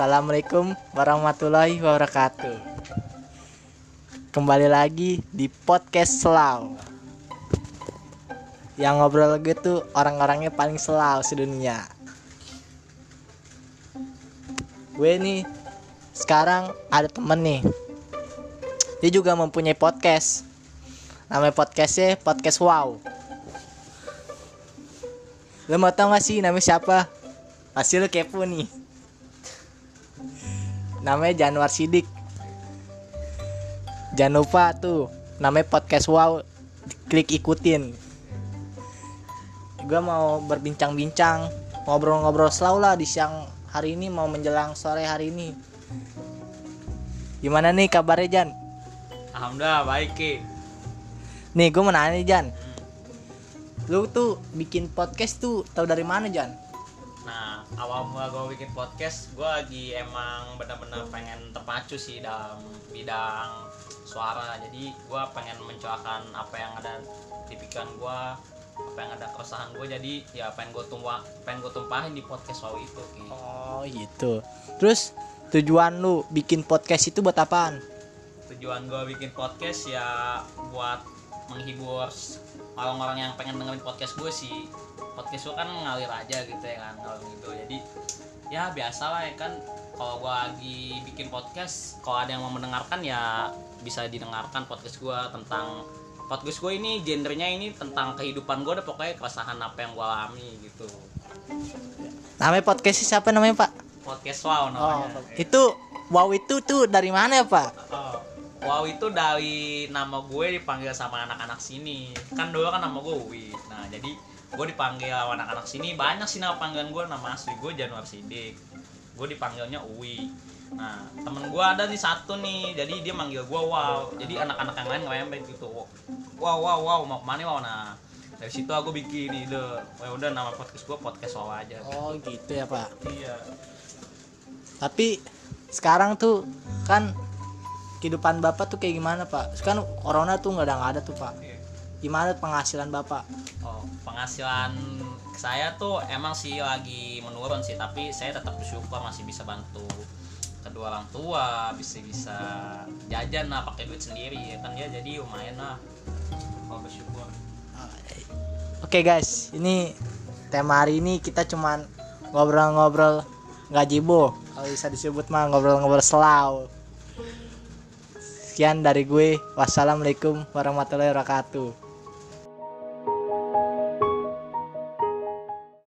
Assalamualaikum warahmatullahi wabarakatuh. Kembali lagi di podcast Selau. Yang ngobrol gitu orang-orangnya paling selau sedunia. Gue nih sekarang ada temen nih. Dia juga mempunyai podcast. Namanya podcastnya podcast Wow. Lo mau tau gak sih namanya siapa? Pasti lo kepo nih namanya Januar Sidik. Jangan lupa tuh namanya podcast wow. Klik ikutin. Gue mau berbincang-bincang ngobrol-ngobrol selalu lah di siang hari ini mau menjelang sore hari ini. Gimana nih kabarnya Jan? Alhamdulillah baik Ki. Nih gue mau nanya Jan. Lu tuh bikin podcast tuh tahu dari mana Jan Nah awal mula gue bikin podcast Gue lagi emang benar-benar pengen terpacu sih dalam bidang suara. Jadi gue pengen mencuakan apa yang ada di pikiran gue Apa yang ada keresahan gue Jadi ya pengen gue tumpah, pengen gue tumpahin di podcast wow itu Ki. Oh gitu. Terus tujuan lu bikin podcast itu buat apaan? Tujuan gue bikin podcast ya buat menghibur. Orang-orang yang pengen dengerin podcast gue sih podcast gue kan ngalir aja gitu ya kan kalau gitu. Jadi ya biasa lah ya kan kalau gue lagi bikin podcast kalau ada yang mau mendengarkan ya bisa didengarkan podcast gue tentang podcast gue ini genrenya ini tentang kehidupan gue deh pokoknya keresahan apa yang gue alami gitu. Namanya podcast siapa namanya pak? Podcast wow namanya. Itu wow itu tuh dari mana ya pak? Oh, wow itu dari nama gue dipanggil sama anak-anak sini. Kan dulu kan nama gue Uwi. Nah jadi gue dipanggil sama anak-anak sini. Banyak sih nama panggilan gue nama asli gue Januar Sidik. Gue dipanggilnya Uwi. Nah temen gue ada nih satu nih. Jadi dia manggil gue wow. Jadi anak-anak yang lain ngerempet gitu. Wow wow wow. Mau ke mana wow? Nah dari situ aku bikin ide. Ya udah nama podcast gue podcast wow aja. Oh gitu ya pak. Iya. Tapi sekarang tuh kan kehidupan bapak tuh kayak gimana pak? Kan corona tuh nggak ada nggak ada tuh pak. Iya. gimana penghasilan bapak? Oh, penghasilan saya tuh emang sih lagi menurun sih, tapi saya tetap bersyukur masih bisa bantu kedua orang tua, bisa bisa jajan lah pakai duit sendiri. Ya kan ya jadi lumayan lah. Kalau bersyukur. oke guys. Ini tema hari ini kita cuman ngobrol-ngobrol nggak jibo kalau bisa disebut mah ngobrol-ngobrol selau sekian dari gue. Wassalamualaikum warahmatullahi wabarakatuh